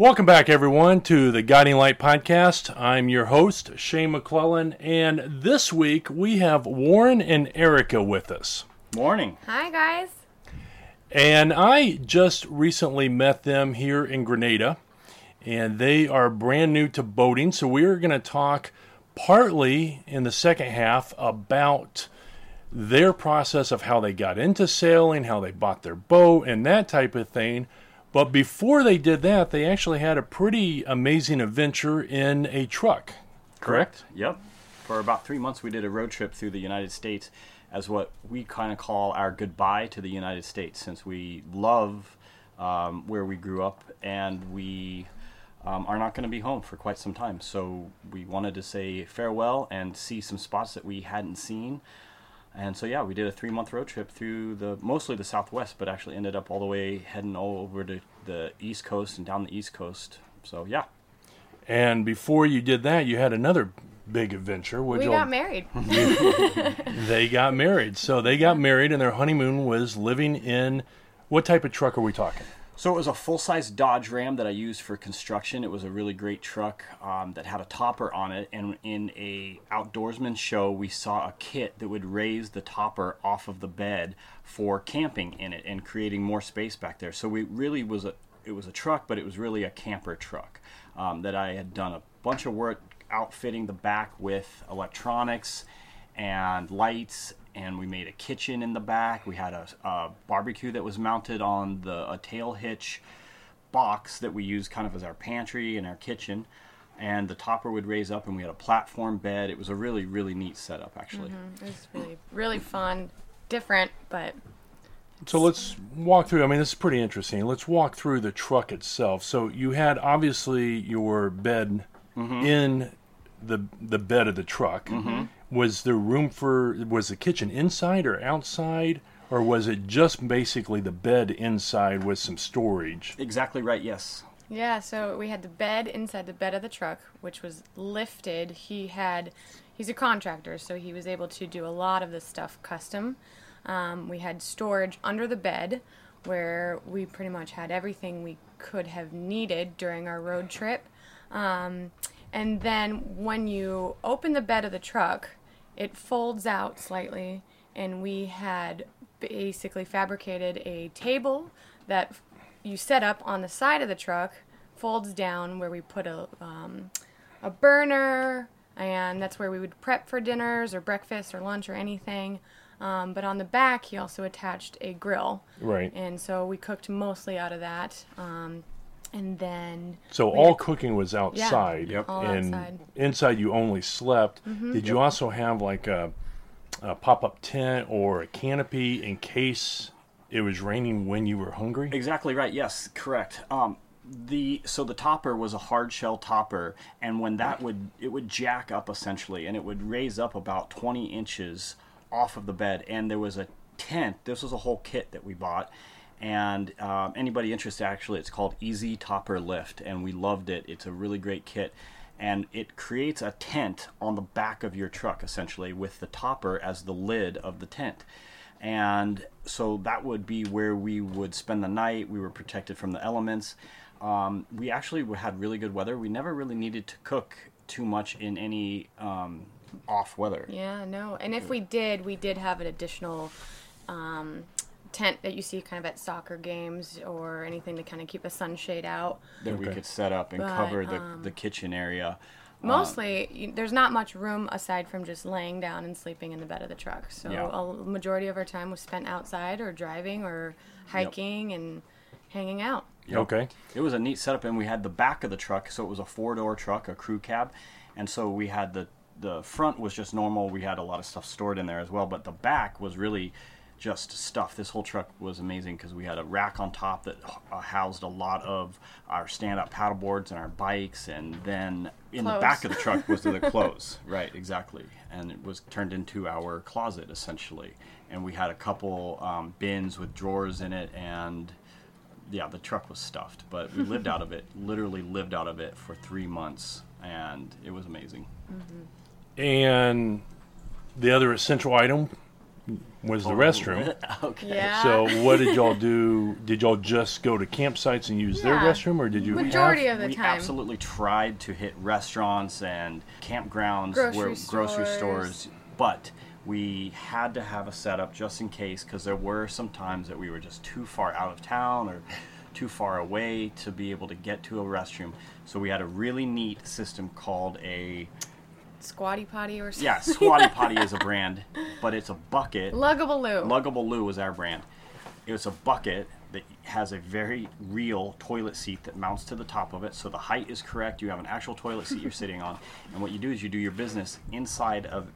Welcome back, everyone, to the Guiding Light Podcast. I'm your host, Shane McClellan, and this week we have Warren and Erica with us. Morning. Hi, guys. And I just recently met them here in Grenada, and they are brand new to boating. So we are going to talk partly in the second half about their process of how they got into sailing, how they bought their boat, and that type of thing. But before they did that, they actually had a pretty amazing adventure in a truck, correct? Yep. For about three months, we did a road trip through the United States as what we kind of call our goodbye to the United States, since we love um, where we grew up and we um, are not going to be home for quite some time. So we wanted to say farewell and see some spots that we hadn't seen. And so yeah, we did a three month road trip through the mostly the Southwest, but actually ended up all the way heading all over to the East Coast and down the East Coast. So yeah, And before you did that, you had another big adventure. Which We got married. they got married. So they got married, and their honeymoon was living in what type of truck are we talking? So it was a full-size Dodge Ram that I used for construction. It was a really great truck um, that had a topper on it. And in a outdoorsman show, we saw a kit that would raise the topper off of the bed for camping in it and creating more space back there. So it really was a it was a truck, but it was really a camper truck um, that I had done a bunch of work outfitting the back with electronics and lights and we made a kitchen in the back we had a, a barbecue that was mounted on the a tail hitch box that we used kind of as our pantry and our kitchen and the topper would raise up and we had a platform bed it was a really really neat setup actually mm-hmm. It was really, really fun, different, but So let's walk through. I mean, this is pretty interesting. Let's walk through the truck itself. So you had obviously your bed mm-hmm. in the the bed of the truck. Mm-hmm. Was there room for? Was the kitchen inside or outside, or was it just basically the bed inside with some storage? exactly right yes yeah. So we had the bed inside the bed of the truck, which was lifted. He had, he's a contractor, so he was able to do a lot of this stuff custom. Um, we had storage under the bed, where we pretty much had everything we could have needed during our road trip. Um, and then when you open the bed of the truck, it folds out slightly, and we had basically fabricated a table that you set up on the side of the truck, folds down where we put a um, a burner, and that's where we would prep for dinners or breakfast or lunch or anything. Um, but on the back, he also attached a grill, Right. and so we cooked mostly out of that. Um, and then So all had- cooking was outside. Yep. All and outside. inside you only slept. Did you also have like a, a pop up tent or a canopy in case it was raining when you were hungry? Exactly right. Yes, correct. Um, the so the topper was a hard shell topper, and when that would it would jack up essentially, and it would raise up about 20 inches off of the bed, and there was a tent. This was a whole kit that we bought. And um, anybody interested, actually, it's called Easy Topper Lift, and we loved it. It's a really great kit, and it creates a tent on the back of your truck, essentially, with the topper as the lid of the tent and so that would be where we would spend the night. We were protected from the elements. Um, we actually had really good weather. We never really needed to cook too much in any um, off weather. Yeah, no. And if we did, we did have an additional um, tent that you see kind of at soccer games or anything to kind of keep a sunshade out. That we could set up and But, cover the, um, the kitchen area. Mostly, you, there's not much room aside from just laying down and sleeping in the bed of the truck. So Yeah. a majority of our time was spent outside or driving or hiking and hanging out. Okay. It was a neat setup, and we had the back of the truck, so it was a four door truck, a crew cab, and so we had the the front was just normal. We had a lot of stuff stored in there as well, but the back was really just stuff. This whole truck was amazing because we had a rack on top that uh, housed a lot of our stand up paddle boards and our bikes, and then in the back of the truck was the clothes. Right, exactly, and it was turned into our closet essentially, and we had a couple um, bins with drawers in it and yeah, the truck was stuffed, but we lived out of it. Literally lived out of it for three months, and it was amazing. And the other essential item was the oh, restroom. okay. Yeah. So what did y'all do? Did y'all just go to campsites and use their restroom, or did you Majority have? of the we time. absolutely tried to hit restaurants and campgrounds Grocery where grocery stores. stores but we had to have a setup just in case because there were some times that we were just too far out of town or too far away to be able to get to a restroom so we had a really neat system called a Squatty potty or something. yeah squatty potty is a brand but it's a bucket Luggable loo. Luggable Loo was our brand. It was a bucket that has a very real toilet seat that mounts to the top of it, so the height is correct. You have an actual toilet seat you're sitting on, and what you do is you do your business inside of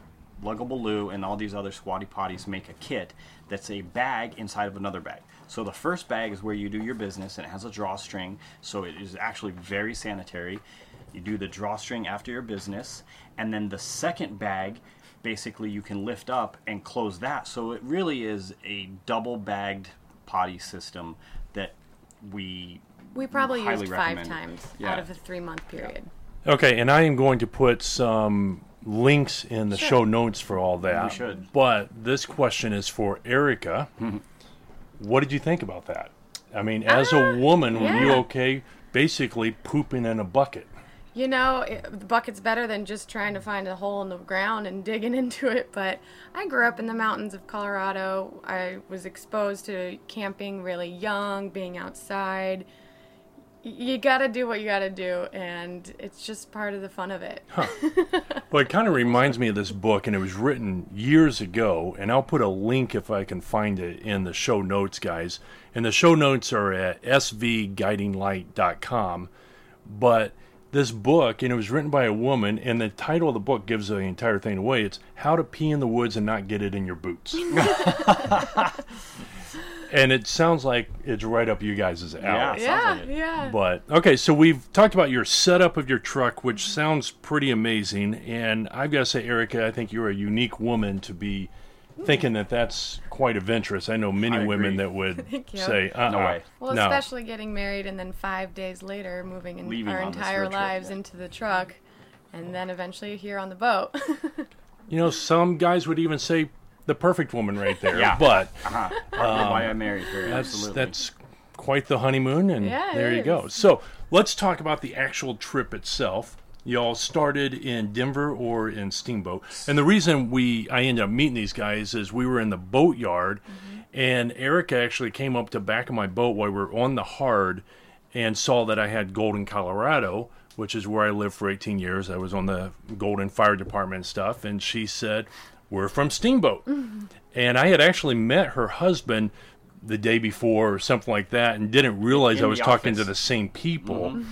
Luggable Loo and all these other squatty potties make a kit that's a bag inside of another bag. So the first bag is where you do your business, and it has a drawstring, so it is actually very sanitary. You do the drawstring after your business, and then the second bag basically you can lift up and close that. So it really is a double bagged potty system that we we probably highly used five recommend times Yeah. out of a three month period. Okay, and I am going to put some links in the Sure. show notes for all that. We should. But this question is for Erica. what did you think about that? I mean, as a Ah, woman, were you okay basically pooping in a bucket? You know, it, the bucket's better than just trying to find a hole in the ground and digging into it. But I grew up in the mountains of Colorado. I was exposed to camping really young, being outside. You got to do what you got to do, and it's just part of the fun of it. Well, it kind of reminds me of this book, and it was written years ago. And I'll put a link if I can find it in the show notes, guys. And the show notes are at svguidinglight.com. But this book, and it was written by a woman, and the title of the book gives the entire thing away. It's How to Pee in the Woods and Not Get It in Your Boots. and it sounds like it's right up you guys' alley. Yeah. Yeah, like yeah. But okay, so we've talked about your setup of your truck, which sounds pretty amazing. And I've got to say, Erica, I think you're a unique woman to be thinking that that's quite adventurous. I know many I women that would Thank you. say, uh No way. Well, no. especially getting married and then five days later moving in Leaving our entire road trip, lives yeah. into the truck, and then eventually here on the boat. You know, some guys would even say the perfect woman right there. Yeah. But uh-huh. Partly why I married her. that's absolutely. that's quite the honeymoon, and Yeah, there you go. So let's talk about the actual trip itself. Y'all started in Denver or in Steamboat, and the reason we I ended up meeting these guys is we were in the boatyard, Mm-hmm. and Erica actually came up to back of my boat while we were on the hard, and saw that I had Golden, Colorado, which is where I lived for 18 years. I was on the Golden Fire Department and stuff, and she said, "We're from Steamboat," and I had actually met her husband the day before or something like that, and didn't realize In I was talking to the same people.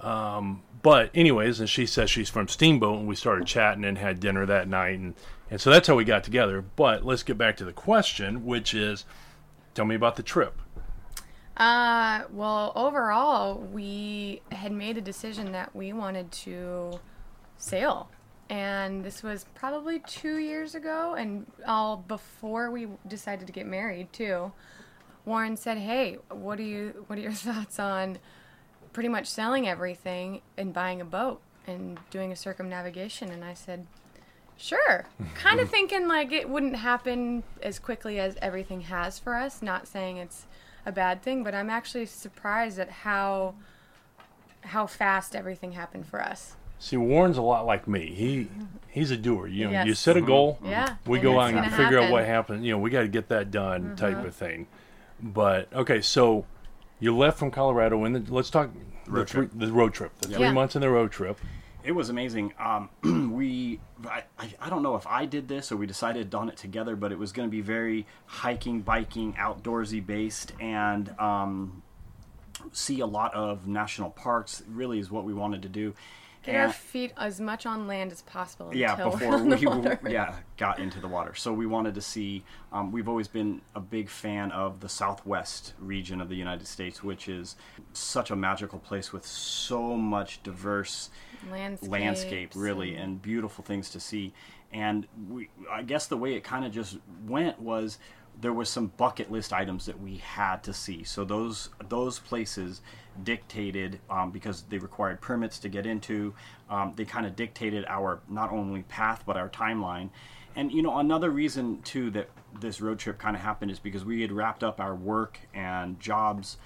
Um, but anyways, and she says she's from Steamboat, and we started chatting and had dinner that night, and and so that's how we got together. But let's get back to the question, which is, tell me about the trip. Uh, well, overall, we had made a decision that we wanted to sail. And this was probably two years ago, and all before we decided to get married, too. Warren said, "Hey, what do you what are your thoughts on pretty much selling everything and buying a boat and doing a circumnavigation?" And I said, "Sure." kind of thinking like it wouldn't happen as quickly as everything has for us. Not saying it's a bad thing, but I'm actually surprised at how how fast everything happened for us. See, Warren's a lot like me. He he's a doer. You know, you set a goal. Mm-hmm. Yeah, We and go out and figure out what happened. You know, we got to get that done, type mm-hmm. of thing. But okay, so you left from Colorado. In the let's talk the, Road three, trip. the road trip. The three Yeah. months in the road trip. It was amazing. Um, we, I, I, I don't know if I did this or we decided on it together, but it was going to be very hiking, biking, outdoorsy based, and um, see a lot of national parks. Really, is what we wanted to do. Get our feet as much on land as possible. yeah before we water. yeah got into the water so we wanted to see um, we've always been a big fan of the southwest region of the united states which is such a magical place with so much diverse Landscapes landscape really and beautiful things to see and we i guess the way it kind of just went was there was some bucket list items that we had to see so those those places dictated um, because they required permits to get into um, they kind of dictated our not only path but our timeline And you know, another reason too that this road trip kind of happened is because we had wrapped up our work and jobs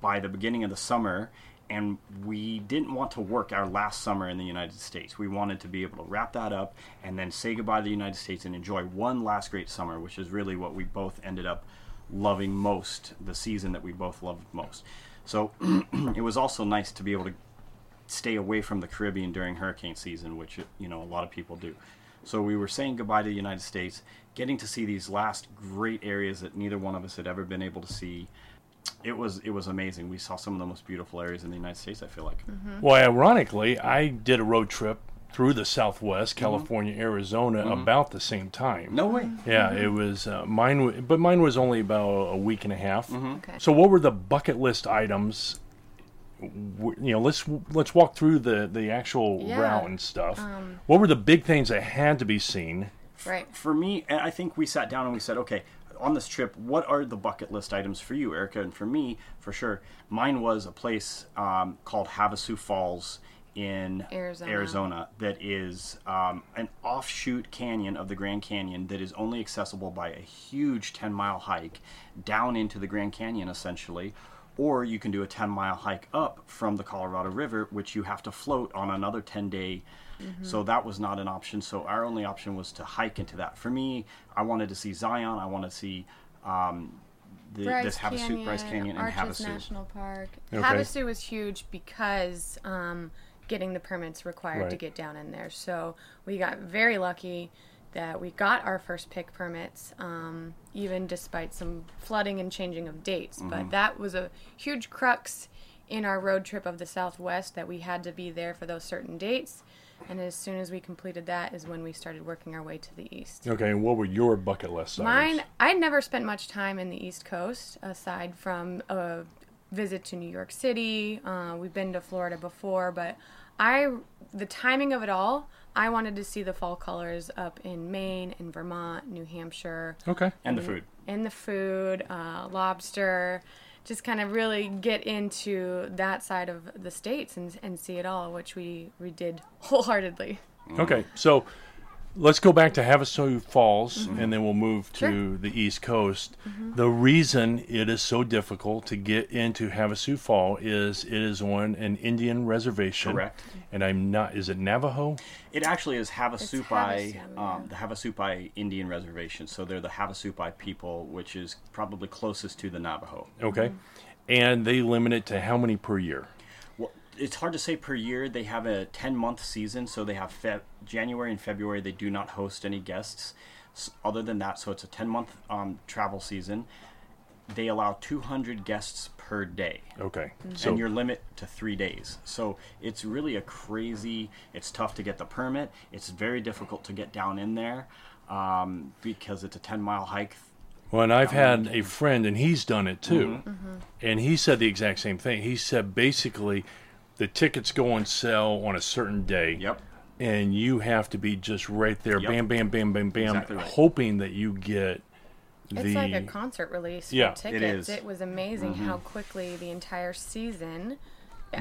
by the beginning of the summer and we didn't want to work our last summer in the United States. We wanted to be able to wrap that up and then say goodbye to the United States and enjoy one last great summer, which is really what we both ended up loving most, the season that we both loved most. So it was also nice to be able to stay away from the Caribbean during hurricane season, which you know a lot of people do. So we were saying goodbye to the United States, getting to see these last great areas that neither one of us had ever been able to see. It was it was amazing. We saw some of the most beautiful areas in the United States. I feel like. Mm-hmm. Well, ironically, I did a road trip through the Southwest, mm-hmm. California, Arizona, mm-hmm. about the same time. No way. Yeah, mm-hmm. it was uh, mine, w- but mine was only about a week and a half. Okay. So, what were the bucket list items? W- You know, let's let's walk through the the actual Yeah. route and stuff. Um, what were the big things that had to be seen? Right. For me, I I think we sat down and we said, okay, on this trip, what are the bucket list items for you, Erica? And for me, for sure, mine was a place um, called Havasu Falls in Arizona. Arizona that is um, an offshoot canyon of the Grand Canyon that is only accessible by a huge 10 mile hike down into the Grand Canyon, essentially. Or you can do a 10 mile hike up from the Colorado River, which you have to float on another 10 day. Mm-hmm. So that was not an option. So our only option was to hike into that. For me, I wanted to see Zion. I wanted to see um, the, Bryce this Havasu, Canyon, Bryce Canyon, and Arches Havasu. National Park. Okay. Havasu was huge because um, getting the permits required to get down in there. So we got very lucky that we got our first pick permits, um, even despite some flooding and changing of dates. Mm-hmm. But that was a huge crux in our road trip of the Southwest that we had to be there for those certain dates. And as soon as we completed that, is when we started working our way to the east. Okay, and what were your bucket list Mine. I'd never spent much time in the East Coast aside from a visit to New York City. Uh, we've been to Florida before, but I, the timing of it all, I wanted to see the fall colors up in Maine, in Vermont, New Hampshire, Okay. And the food. and the food, uh, lobster. Just kind of really get into that side of the states and, and see it all, which we, we did wholeheartedly. Okay, so let's go back to Havasu Falls, Mm-hmm. and then we'll move to the East Coast. The reason it is so difficult to get into Havasu Fall is it is on an Indian reservation. Correct. And I'm not. Is it Navajo? It actually is Havasupai, Havasu, um, the Havasupai Indian Reservation. So they're the Havasupai people, which is probably closest to the Navajo. Okay. And they limit it to how many per year? Well, it's hard to say per year. They have a 10 month season, so they have Fe- January and February. They do not host any guests other than that. So it's a 10 month um, travel season. They allow 200 guests per day. Okay. So and your limit to three days. So it's really a crazy. It's tough to get the permit. It's very difficult to get down in there um, because it's a ten mile hike. Well, and I've had a friend, and he's done it too, Mm-hmm. and he said the exact same thing. He said basically, the tickets go on sale on a certain day. Yep. And you have to be just right there, Yep. bam, bam, bam, bam, bam, Exactly right. hoping that you get the. It's like a concert release Yeah, for it tickets. is. It was amazing how quickly the entire season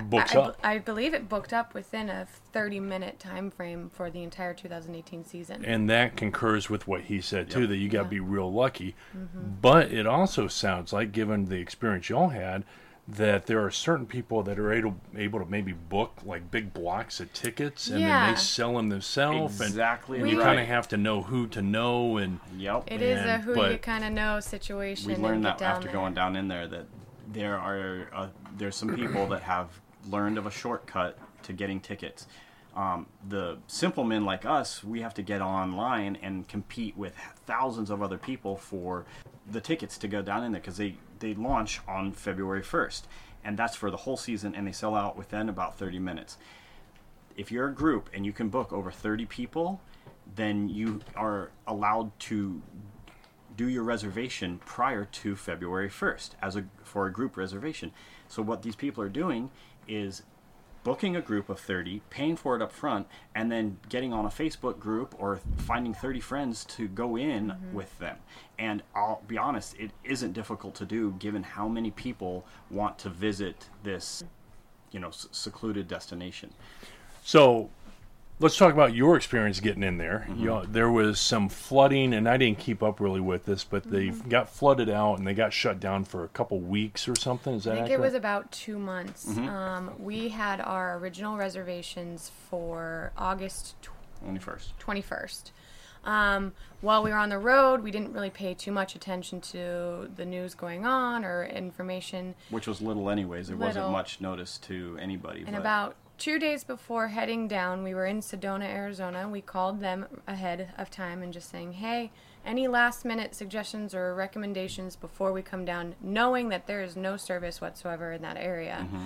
Books I, I- up. I believe it booked up within a 30 minute time frame for the entire 2018 season. and that concurs with what he said too Yep. that you got to Yeah. be real lucky Mm-hmm. but it also sounds like given the experience y'all had that there are certain people that are able, able to maybe book like big blocks of tickets and then they sell them themselves Exactly. and We- you right. kind of have to know who to know and Yep. It is a who you kind of know situation. we learned that down after there. going down in there that there are uh, there's some people that have learned of a shortcut to getting tickets. Um, the simple men like us, we have to get online and compete with thousands of other people for the tickets to go down in there because they they launch on February 1st, and that's for the whole season, and they sell out within about 30 minutes if you're a group and you can book over 30 people, then you are allowed to do your reservation prior to February 1st as a for a group reservation. So what these people are doing is booking a group of 30, paying for it up front, and then getting on a Facebook group or finding 30 friends to go in mm-hmm. with them. And I'll be honest, it isn't difficult to do given how many people want to visit this, you know, s- secluded destination. so let's talk about your experience getting in there. Mm-hmm. You know, there was some flooding, and I didn't keep up really with this, but they Mm-hmm. got flooded out and they got shut down for a couple weeks or something. Is that I think accurate? it was about two months. Mm-hmm. Um, we had our original reservations for August Only first. 21st. Um, while we were on the road, we didn't really pay too much attention to the news going on or information. Which was little anyways. There wasn't much notice to anybody. And but about two days before heading down, we were in Sedona, Arizona. We called them ahead of time and just saying, hey, any last minute suggestions or recommendations before we come down, knowing that there is no service whatsoever in that area. Mm-hmm.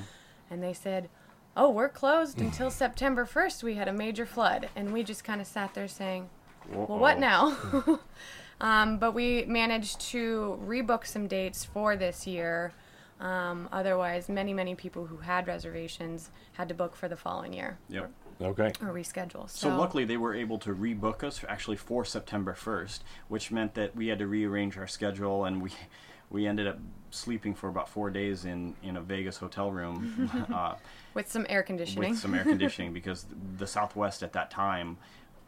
And they said, oh, we're closed until September 1st. We had a major flood. And we just kind of sat there saying, well, what Uh-oh. now? um, but we managed to rebook some dates for this year. Um, otherwise, many, many people who had reservations had to book for the following year Yep. okay. or reschedule. So So, luckily, they were able to rebook us actually for September 1st, which meant that we had to rearrange our schedule, and we we ended up sleeping for about four days in in a Vegas hotel room uh, with some air conditioning. with some air conditioning because the Southwest at that time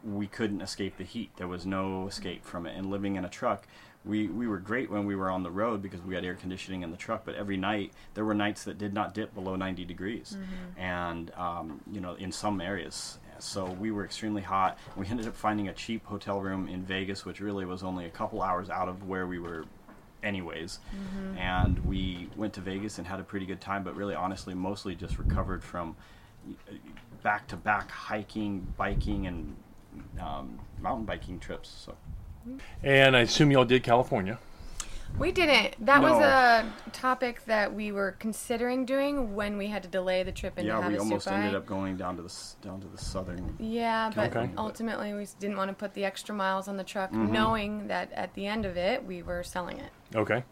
we couldn't escape the heat. There was no escape from it, and living in a truck. We, we were great when we were on the road because we had air conditioning in the truck, but every night there were nights that did not dip below 90 degrees, and um, you know in some areas. So we were extremely hot. We ended up finding a cheap hotel room in Vegas, which really was only a couple hours out of where we were anyways. And we went to Vegas and had a pretty good time, but really, honestly, mostly just recovered from back to back hiking, biking, and um, mountain biking trips. So And I assume y'all did California. we didn't. That was No. a topic that we were considering doing when we had to delay the trip into yeah, we almost Havasupai. ended up going down to the s- down to the southern. Yeah, but Okay. ultimately we didn't want to put the extra miles on the truck, Mm-hmm. knowing that at the end of it we were selling it. Okay.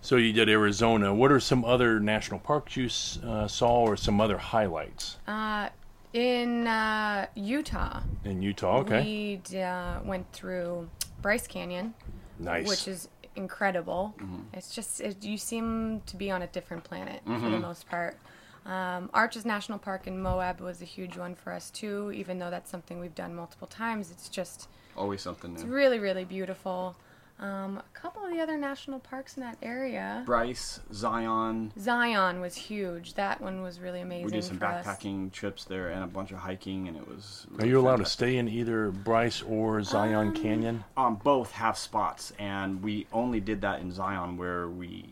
So you did Arizona. What are some other national parks you s- uh, saw or some other highlights Uh, in uh, Utah, in Utah? Okay. we uh, went through Bryce Canyon, nice. which is incredible. Mm-hmm. It's just it, you seem to be on a different planet for Mm-hmm. the most part. Um, Arches National Park in Moab was a huge one for us too, even though that's something we've done multiple times. It's just Always something new. it's really really beautiful. Um, a couple of the other national parks in that area. Bryce, Zion. Zion was huge. That one was really amazing. We did some for us. backpacking trips there and a bunch of hiking, and it was. are really you allowed to stay in either Bryce or Zion Canyon? Um, both have spots, and we only did that in Zion where we.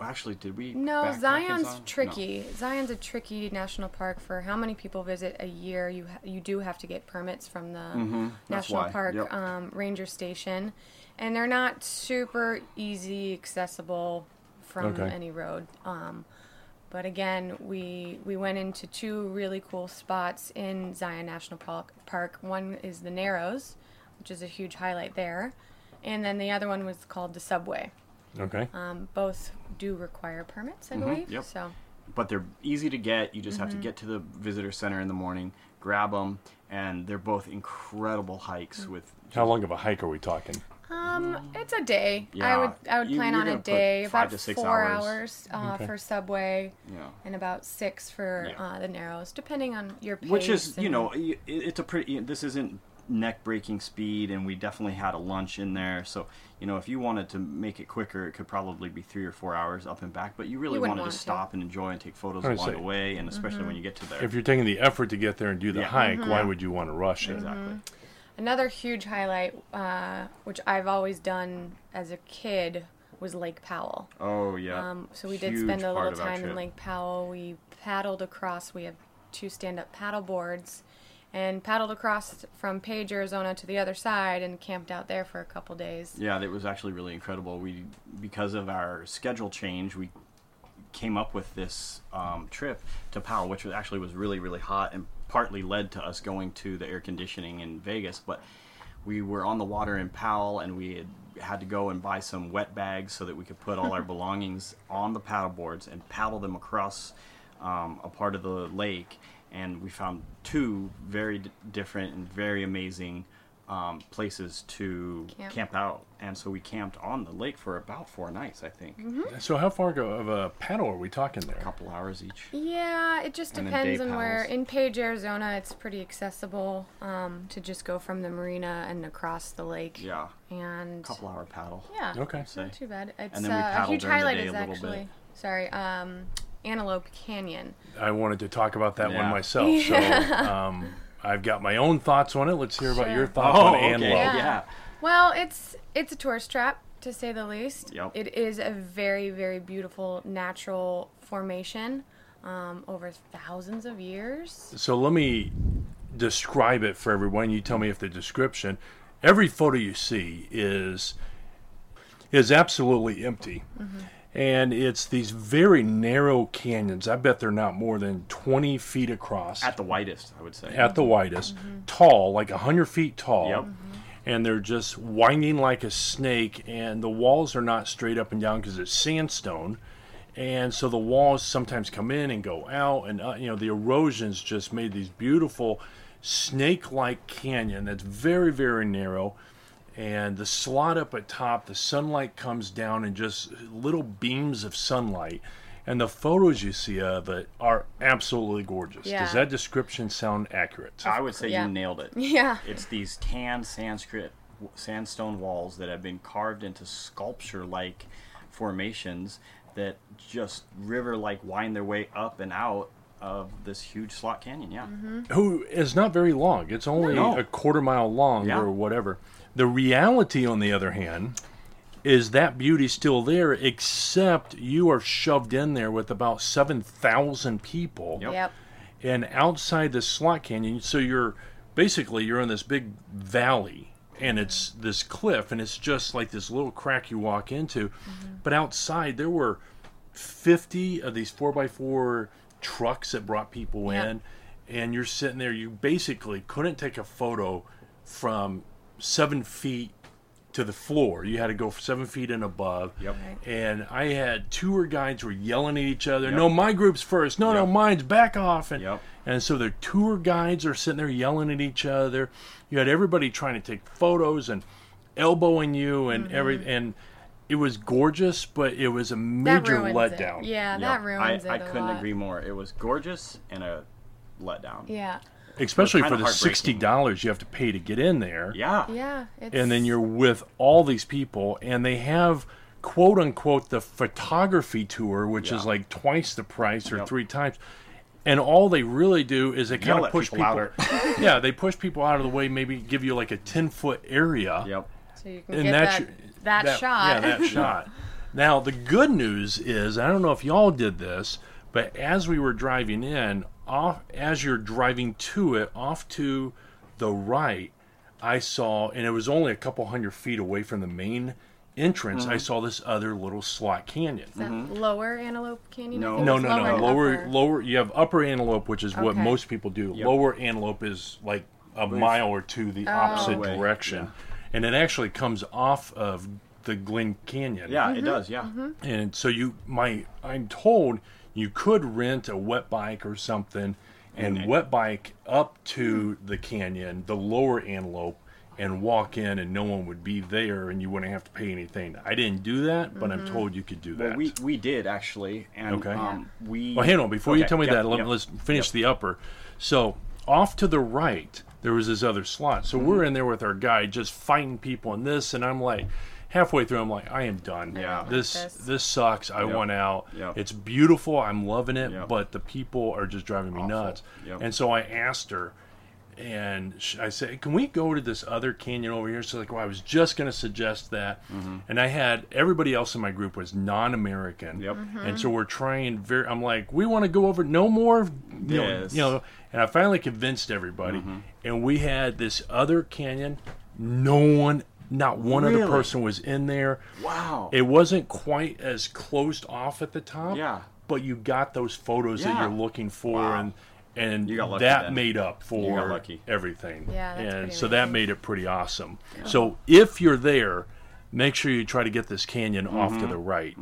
Actually, did we? No, Zion's Zion? No. tricky. Zion's a tricky national park for how many people visit a year. You ha- you do have to get permits from the Mm-hmm. national park Yep. um, ranger station, and they're not super easy accessible from Okay. any road. Um, but again, we we went into two really cool spots in Zion National Park. Park. One is the Narrows, which is a huge highlight there, and then the other one was called the Subway. Okay. Um, both do require permits, I believe. yep. So but they're easy to get. You just have to Mm-hmm. get to the visitor center in the morning, grab them, and they're both incredible hikes with. How long of a hike are we talking? Um, it's a day. I would I would You- plan on a day, five about to six four hours. hours, uh, Okay. for subway, Yeah. and about six for Yeah. uh, the narrows, depending on your pace. Which is, you know, it's a pretty. This isn't neck breaking speed, and we definitely had a lunch in there. So, you know, if you wanted to make it quicker, it could probably be three or four hours up and back. But you really You wanted want to to. stop and enjoy and take photos along see. the way, and especially Mm-hmm. when you get to there. If you're taking the effort to get there and do the Yeah. hike, Mm-hmm. why would you want to rush it? exactly. Another huge highlight, uh, which I've always done as a kid, was Lake Powell. Oh yeah. Um, so we did Huge spend a little time in. Lake Powell. We paddled across. We have two stand-up paddle boards, and paddled across from Page, Arizona, to the other side, and camped out there for a couple days. Yeah, that was actually really incredible. We, because of our schedule change, we came up with this um, trip to Powell, which was actually was really really hot and partly led to us going to the air conditioning in Vegas. But we were on the water in Powell, and we had had to go and buy some wet bags so that we could put all our belongings on the paddle boards and paddle them across um, a part of the lake. And we found two very d- different and very amazing um, places to Camp. camp. out, and so we camped on the lake for about four nights, I think, So how far go of a paddle are we talking there? a couple hours each. Yeah, it just And depends day on where. In Page, Arizona, it's pretty accessible um, to just go from the marina and across the lake. Yeah, And couple hour paddle. yeah, Okay. it's not too bad. It's then we uh, a paddled huge highlight is a little actually bit. sorry, um, Antelope Canyon. I wanted to talk about that one Yeah. myself. So um, I've got my own thoughts on it. Let's hear about your thoughts Oh, on okay. Antelope. Yeah. Yeah. Well, it's it's a tourist trap to say the least. Yep. It is a very very beautiful natural formation um, over thousands of years. So let me describe it for everyone. You tell me if the description. Every photo you see is is absolutely empty, and it's these very narrow canyons. I bet they're not more than twenty feet across At the widest, I would say. at the widest, tall, like a hundred feet tall. Yep. And they're just winding like a snake, and the walls are not straight up and down because it's sandstone, and so the walls sometimes come in and go out, and uh, you know the erosions just made these beautiful snake-like canyon that's very very narrow, and the slot up at top, the sunlight comes down and just little beams of sunlight. And the photos you see of it are absolutely gorgeous. Yeah. Does that description sound accurate? I would say Yeah. you nailed it. Yeah. It's these tan Sanskrit sandstone walls that have been carved into sculpture-like formations that just river-like wind their way up and out of this huge slot canyon. Yeah. Mm-hmm. who is not very long. It's only No. a quarter mile long Yeah. or whatever. The reality, on the other hand, is that beauty still there, except you are shoved in there with about 7,000 people. Yep. Yep. And outside the slot canyon, so you're basically you're in this big valley and it's this cliff and it's just like this little crack you walk into. Mm-hmm. But outside there were 50 of these 4x4 trucks that brought people Yep. in and you're sitting there you basically couldn't take a photo from seven feet to the floor you had to go seven feet and above Yep. And i had tour guides were yelling at each other Yep. no my group's first no no mine's back off and Yep. and so the tour guides are sitting there yelling at each other you had everybody trying to take photos and elbowing you and Mm-hmm. every and it was gorgeous but it was a major letdown It. Yeah, Yep. that ruins I, it. I a couldn't lot. agree more. It was gorgeous and a letdown. Yeah. Especially for the sixty dollars you have to pay to get in there Yeah. Yeah. It's, and then you're with all these people and they have quote unquote the photography tour which is like twice the price or Yep. three times and all they really do is they kind Yell of push people people, yeah they push people out of the way maybe give you like a 10 foot area Yep. so you can and get that's that, your- that, shot. yeah that shot now the good news is i don't know if y'all did this but as we were driving in off as you're driving to it off to the right i saw and it was only a couple hundred feet away from the main entrance Mm-hmm. i saw this other little slot canyon Is that lower Antelope Canyon? No. no no lower no lower lower you have upper antelope which is what most people do Yep. lower antelope is like a mile or two the opposite Way, direction and it actually comes off of the glen canyon Yeah, Mm-hmm. it does. Yeah. and so you my i'm told you could rent a wet bike or something and Okay. wet bike up to the canyon the lower antelope and walk in and no one would be there and you wouldn't have to pay anything i didn't do that but i'm told you could do that Well, we we did actually, and Okay. um, we. well, hang on. Before you tell me yep, that, let, yep. us finish the upper. So, off to the right, there was this other slot. So, Mm-hmm. we're in there with our guy just fighting people and this. And I'm like, halfway through, I'm like, I am done. Yeah. This, This. this sucks. I Yep. want out. Yep. It's beautiful. I'm loving it. Yep. But the people are just driving me Awful. nuts. Yep. And so, I asked her, and sh- I said, "Can we go to this other canyon over here?" So like, well, I was just going to suggest that, Mm-hmm. and I had everybody else in my group was non-American, Yep. and so we're trying. Very, I'm like, we want to go over no more, you, know, Yes. you know. And I finally convinced everybody, Mm-hmm. and we had this other canyon. No one, not one other person was in there. Wow. It wasn't quite as closed off at the top. Yeah. But you got those photos that you're looking for, Wow. and and You got lucky that then. made up got for lucky. everything. Yeah, that's and pretty so that made it pretty awesome. So if you're there, make sure you try to get this canyon off Mm-hmm. to the right.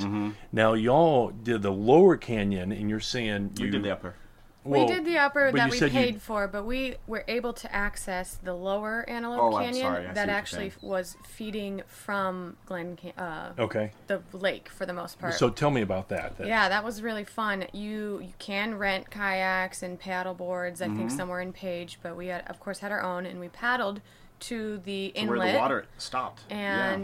Now y'all did the lower canyon, and you're saying you we did the upper. Well, we did the upper that we said you- paid for, but we were able to access the lower Antelope Oh, Canyon sorry, I see what that actually was feeding from Glen, uh, Okay. the lake for the most part. So tell me about that. then. Yeah, that was really fun. You you can rent kayaks and paddle boards. I Mm-hmm. think somewhere in Page, but we had, of course, had our own, and we paddled to the To inlet. where the water stopped. Yeah.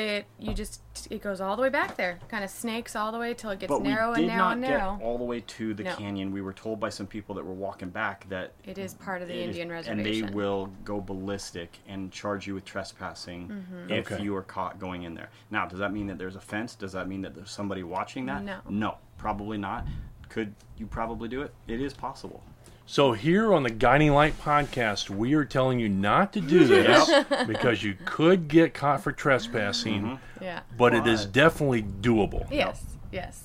And it you just it goes all the way back there, kind of snakes all the way till it gets But we narrow did and narrow not and get all the way to the No. canyon. We were told by some people that were walking back that It is part of the it is- Indian reservation. and they will go ballistic and charge you with trespassing Mm-hmm. if Okay. you are caught going in there. Now, does that mean that there's a fence? Does that mean that there's somebody watching that? No. No, probably not. Could you probably do it? It is possible. So here on the Guiding Light podcast, we are telling you not to do this because you could get caught for trespassing, Mm-hmm. yeah. but it is definitely doable. Yes, yes.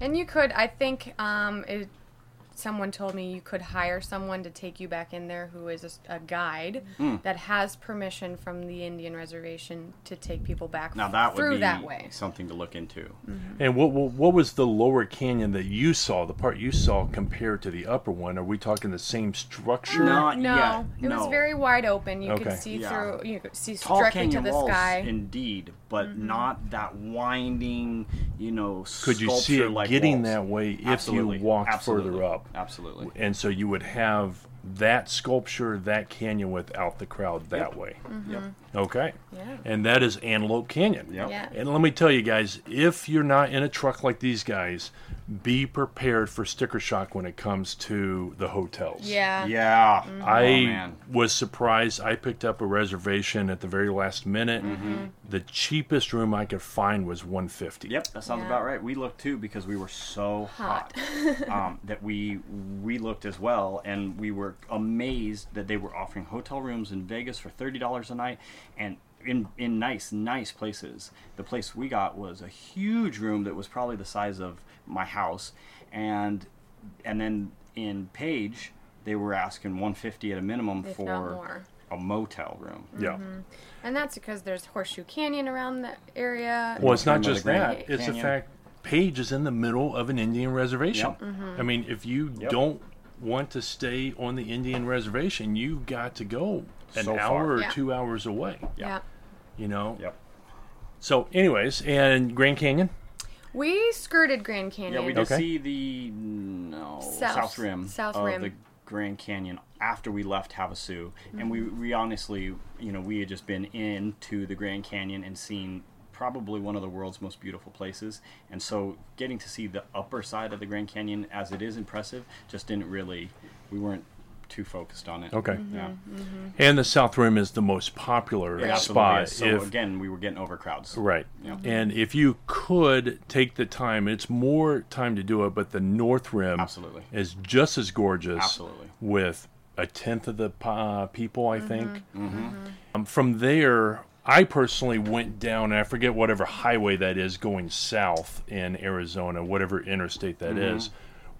And you could, I think, um, it, someone told me you could hire someone to take you back in there who is a guide Hmm. that has permission from the Indian reservation to take people back Now that would through be that way. something to look into. And what, what what was the lower canyon that you saw? The part you saw compared to the upper one? Are we talking the same structure? Not No, yet. it was very wide open. You Okay. could see Yeah. through. You could see tall directly canyon to the walls, sky. Mm-hmm. indeed, but not that winding. You know, Could you see it sculpture-like getting walls. that way if Absolutely. you walked Absolutely. further up? Absolutely. And so you would have that sculpture, that canyon without the crowd that Yep. way. Mm-hmm. Yep. Okay. Yeah. And that is Antelope Canyon. Yep. Yeah. And let me tell you guys, if you're not in a truck like these guys, be prepared for sticker shock when it comes to the hotels. Yeah. Yeah. I oh, was surprised. I picked up a reservation at the very last minute. Mm-hmm. The cheapest room I could find was 150. Yep, that sounds Yeah. about right. We looked too because we were so hot, Hot. um, that we we looked as well, and we were amazed that they were offering hotel rooms in Vegas for thirty dollars a night, and in in nice nice places. The place we got was a huge room that was probably the size of my house, and and then in Page they were asking one fifty at a minimum If for more. a motel room. Yeah. And that's because there's Horseshoe Canyon around the area. Well, it's not just Grand that. It's the fact Page is in the middle of an Indian reservation. Yep. Mm-hmm. I mean, if you Yep. don't want to stay on the Indian reservation, you've got to go an So hour far. or Yeah. two hours away. yeah. You know. Yep. So, anyways, and Grand Canyon. We skirted Grand Canyon. Yeah, we did Okay. see the no South- south, rim south of rim. the Grand Canyon after we left Havasu, and we Mm-hmm. we honestly, you know, we had just been into the Grand Canyon and seen probably one of the world's most beautiful places, and so getting to see the upper side of the Grand Canyon as it is impressive, just didn't really, we weren't too focused on it. Okay. Mm-hmm. Yeah. And the South Rim is the most popular It absolutely spot. is. So if, again, we were getting over crowds. Right. Yep. And if you could take the time, it's more time to do it, but the North Rim Absolutely. is just as gorgeous. Absolutely. With a tenth of the uh, people, I think. Mm-hmm. Um, from there, I personally went down, and I forget whatever highway that is going south in Arizona, whatever interstate that Mm-hmm. is.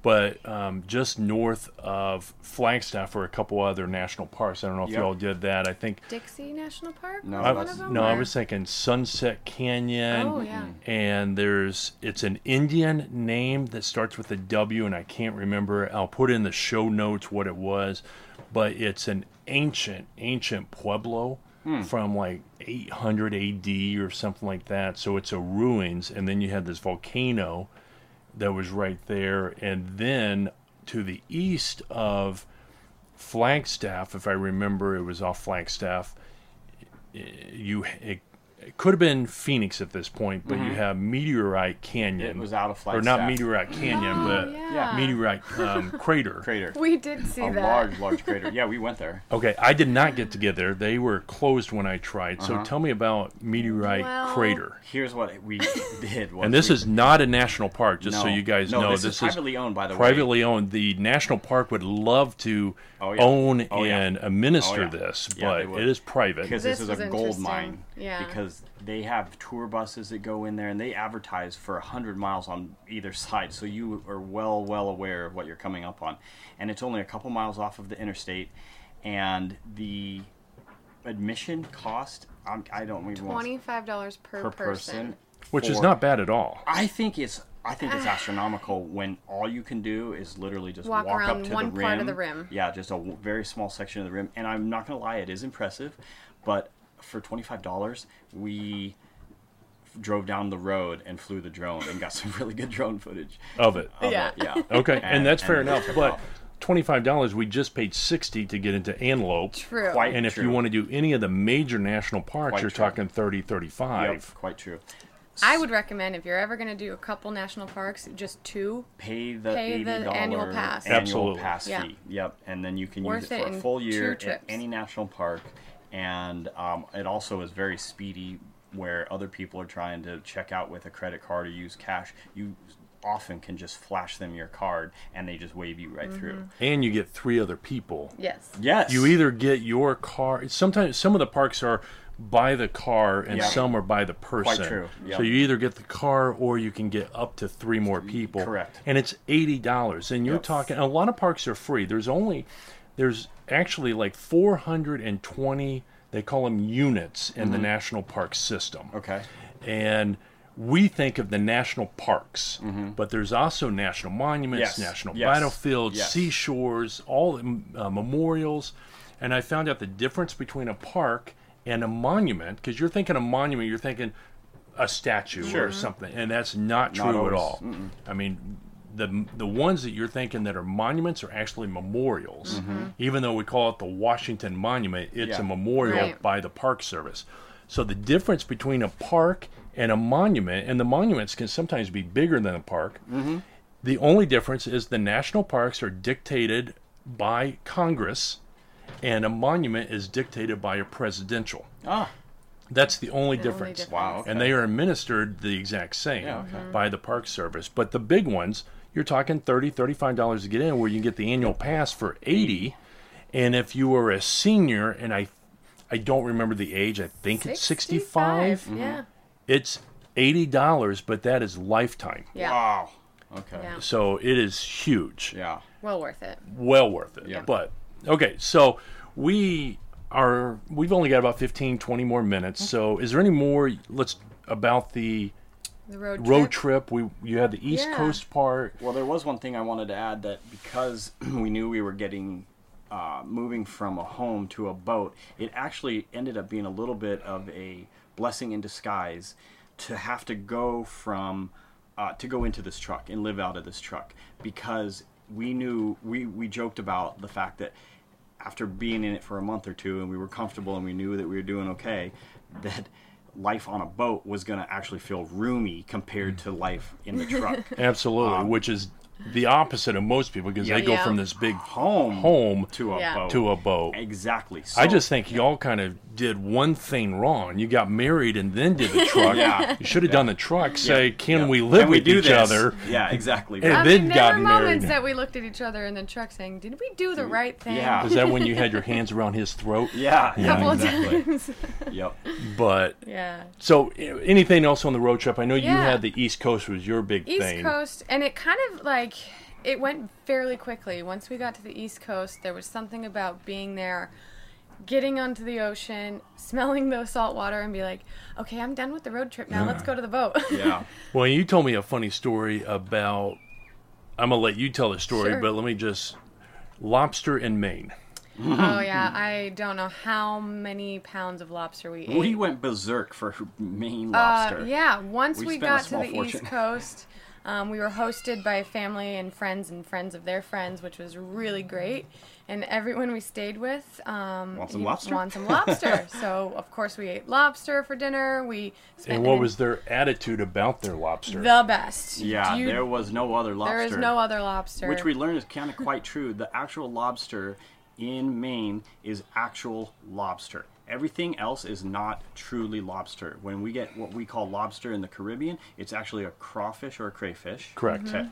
But um, just north of Flagstaff are a couple other national parks. I don't know if Yep. y'all did that. I think Dixie National Park. No, was I, one that's- of them, no, I was thinking Sunset Canyon. Oh yeah. And there's it's an Indian name that starts with a W, and I can't remember. I'll put in the show notes what it was, but it's an ancient, ancient pueblo from like 800 AD or something like that. So it's a ruins, and then you had this volcano that was right there, and then to the east of Flagstaff, if I remember, it was off Flagstaff. You it, it could have been Phoenix at this point, but you have Meteorite Canyon. It was out of flight. or Flagstaff. not Meteorite Canyon, Oh, but yeah. Meteorite um, crater. Crater. We did see a that. large, large crater. Yeah, we went there. Okay, I did not get to get there. They were closed when I tried. So tell me about Meteorite Well- Crater. Here's what we did. And this we- is not a national park, just so you guys No, know. this is privately owned, by the way. privately owned. The national park would love to Oh, yeah. own Oh, yeah. and administer Oh, yeah. this, but would. it is private. because This this, is a gold mine. Yeah. Because they have tour buses that go in there and they advertise for hundred miles on either side, so you are well, well aware of what you're coming up on. And it's only a couple miles off of the interstate, and the admission cost. I'm, I don't even. Twenty-five dollars per, Per person. person. which is not bad at all. I think it's I think it's astronomical when all you can do is literally just Walk walk, around up to one the rim. part of the rim. Yeah, just a w- very small section of the rim. And I'm not gonna lie, it is impressive, but for twenty five dollars, we drove down the road and flew the drone and got some really good drone footage. of it. of Yeah. it, yeah. Okay, and, that's fair enough. But twenty-five dollars, we just paid sixty to get into Antelope. True. Quite And if true. you want to do any of the major national parks, Quite you're true. talking 30, 35. Yep, quite true. I would recommend if you're ever going to do a couple national parks, just two. pay the Pay the annual pass. annual Absolutely. pass Yeah. fee. Yep, and then you can Worth use it it for a full year at any national park, and um, it also is very speedy. Where other people are trying to check out with a credit card or use cash, you often can just flash them your card and they just wave you right through. And you get three other people. Yes. Yes, You either get your car. Sometimes some of the parks are by the car, and Yeah. some are by the person. Quite true, So you either get the car, or you can get up to three more people. Correct. And it's eighty dollars, and you're Yep. talking. A lot of parks are free. There's only, there's actually like four hundred and twenty. They call them units in Mm-hmm. the national park system. Okay. and we think of the national parks, but there's also national monuments, Mm-hmm. Yes, national yes, battlefields, yes. seashores, all uh, memorials. And I found out the difference between a park and a monument because you're thinking a monument, you're thinking a statue or something, and that's not true at all. I mean, the the ones that you're thinking that are monuments are actually memorials. Even though we call it the Washington Monument, it's Yeah. a memorial Right. by the Park Service. So the difference between a park and a monument, and the monuments can sometimes be bigger than a park. Mm-hmm. The only difference is the national parks are dictated by Congress, and a monument is dictated by a presidential. Ah, That's the only The only difference. difference. wow. Okay. And they are administered the exact same Yeah, okay. by the Park Service. But the big ones, you're talking 30 $35 to get in, where you can get the annual pass for 80 And if you were a senior, and I I don't remember the age, I think it's 65, 65, Yeah. Mm-hmm. it's $80, but that is lifetime. Yeah. Wow. Okay. Yeah. So it is huge. Yeah. Well worth it. well worth it. Yeah. But okay, so we are we've only got about 15 20 more minutes. Mm-hmm. So is there any more let's about the The road road trip. trip? We you had the East Yeah. Coast part. Well, there was one thing I wanted to add that because we knew we were getting uh, moving from a home to a boat, it actually ended up being a little bit of a blessing in disguise to have to go from uh, to go into this truck and live out of this truck because we knew we we joked about the fact that after being in it for a month or two and we were comfortable and we knew that we were doing okay that life on a boat was going to actually feel roomy compared to life in the truck Absolutely, um, which is the opposite of most people because they go Yeah. from this big home home to a Yeah. boat to a boat. exactly I just think y'all kind of did one thing wrong. You got married and then did the truck. Yeah. You should have done the truck. Say, can Yeah. we live Can we with do each this? other? yeah exactly And I then mean, there were moments married. that we looked at each other in the truck saying, "Did we do the right thing?" Yeah. Is that when you had your hands around his throat? yeah, yeah couple exactly. times. yep But yeah. So, anything else on the road trip? I know you had the East Coast was your big East thing. East Coast, and it kind of like it went fairly quickly. Once we got to the East Coast, there was something about being there, getting onto the ocean, smelling the salt water, and be like, "Okay, I'm done with the road trip now. Let's go to the boat." yeah Well, you told me a funny story about. I'm gonna let you tell the story, Sure. but let me just lobster in Maine. oh yeah, I don't know how many pounds of lobster we ate. we went berserk for Maine Uh, lobster yeah, once We we, got to the fortune. East Coast, um, we were hosted by family and friends and friends of their friends, which was really great. And everyone we stayed with um, Want some lobster? Want some lobster. so of course we ate lobster for dinner. We spent And what an- was their attitude about their lobster? the best? yeah You- there was no other lobster there is no other lobster. which we learned is kind of quite true the actual lobster in Maine is actual lobster Everything else is not truly lobster. When we get what we call lobster in the Caribbean, it's actually a crawfish or a crayfish. Correct. Okay.